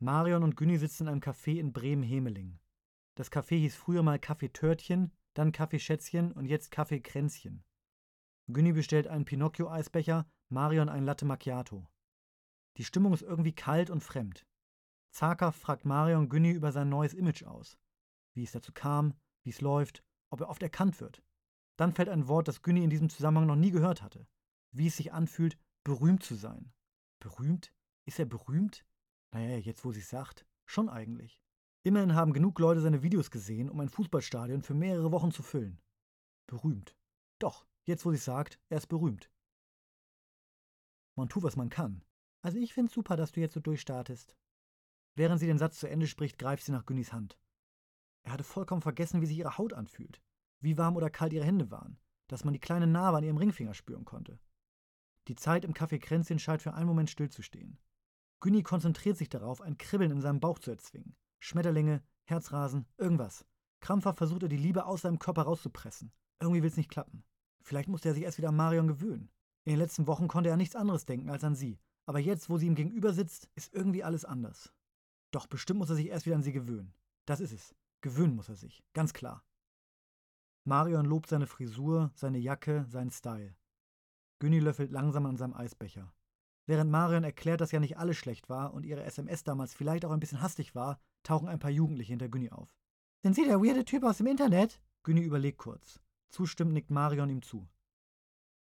Marion und Günni sitzen in einem Café in Bremen-Hemeling. Das Café hieß früher mal Café Törtchen, dann Café Schätzchen und jetzt Café Kränzchen. Günni bestellt einen Pinocchio-Eisbecher, Marion ein Latte Macchiato. Die Stimmung ist irgendwie kalt und fremd. Zaghaft fragt Marion Günni über sein neues Image aus. Wie es dazu kam, wie es läuft, ob er oft erkannt wird. Dann fällt ein Wort, das Günni in diesem Zusammenhang noch nie gehört hatte. Wie es sich anfühlt, berühmt zu sein. Berühmt? Ist er berühmt? Naja, jetzt wo sie es sagt, schon eigentlich. Immerhin haben genug Leute seine Videos gesehen, um ein Fußballstadion für mehrere Wochen zu füllen. Berühmt. Doch, jetzt wo sie sagt, er ist berühmt. Man tut, was man kann. Also ich find's super, dass du jetzt so durchstartest. Während sie den Satz zu Ende spricht, greift sie nach Günnis Hand. Er hatte vollkommen vergessen, wie sich ihre Haut anfühlt, wie warm oder kalt ihre Hände waren, dass man die kleine Narbe an ihrem Ringfinger spüren konnte. Die Zeit im Café Kränzchen scheint für einen Moment stillzustehen. Günni konzentriert sich darauf, ein Kribbeln in seinem Bauch zu erzwingen. Schmetterlinge, Herzrasen, irgendwas. Krampfhaft versucht er, die Liebe aus seinem Körper rauszupressen. Irgendwie will es nicht klappen. Vielleicht musste er sich erst wieder an Marion gewöhnen. In den letzten Wochen konnte er an nichts anderes denken als an sie. Aber jetzt, wo sie ihm gegenüber sitzt, ist irgendwie alles anders. Doch bestimmt muss er sich erst wieder an sie gewöhnen. Das ist es. Gewöhnen muss er sich. Ganz klar. Marion lobt seine Frisur, seine Jacke, seinen Style. Günni löffelt langsam an seinem Eisbecher. Während Marion erklärt, dass ja nicht alles schlecht war und ihre SMS damals vielleicht auch ein bisschen hastig war, tauchen ein paar Jugendliche hinter Günni auf. Sind Sie der weirde Typ aus dem Internet? Günni überlegt kurz. Zustimmend nickt Marion ihm zu.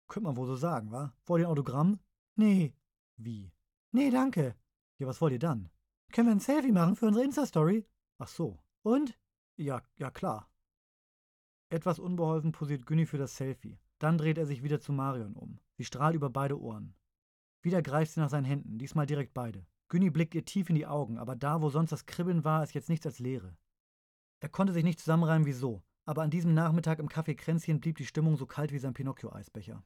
Könnte man wohl so sagen, wa? Wollt ihr ein Autogramm? Nee. Wie? Nee, danke. Ja, was wollt ihr dann? Können wir ein Selfie machen für unsere Insta-Story? Ach so. Und? Ja, ja klar. Etwas unbeholfen posiert Günni für das Selfie. Dann dreht er sich wieder zu Marion um. Sie strahlt über beide Ohren. Wieder greift sie nach seinen Händen, diesmal direkt beide. Günni blickt ihr tief in die Augen, aber da, wo sonst das Kribbeln war, ist jetzt nichts als Leere. Er konnte sich nicht zusammenreimen, wieso, aber an diesem Nachmittag im Café Kränzchen blieb die Stimmung so kalt wie sein Pinocchio-Eisbecher.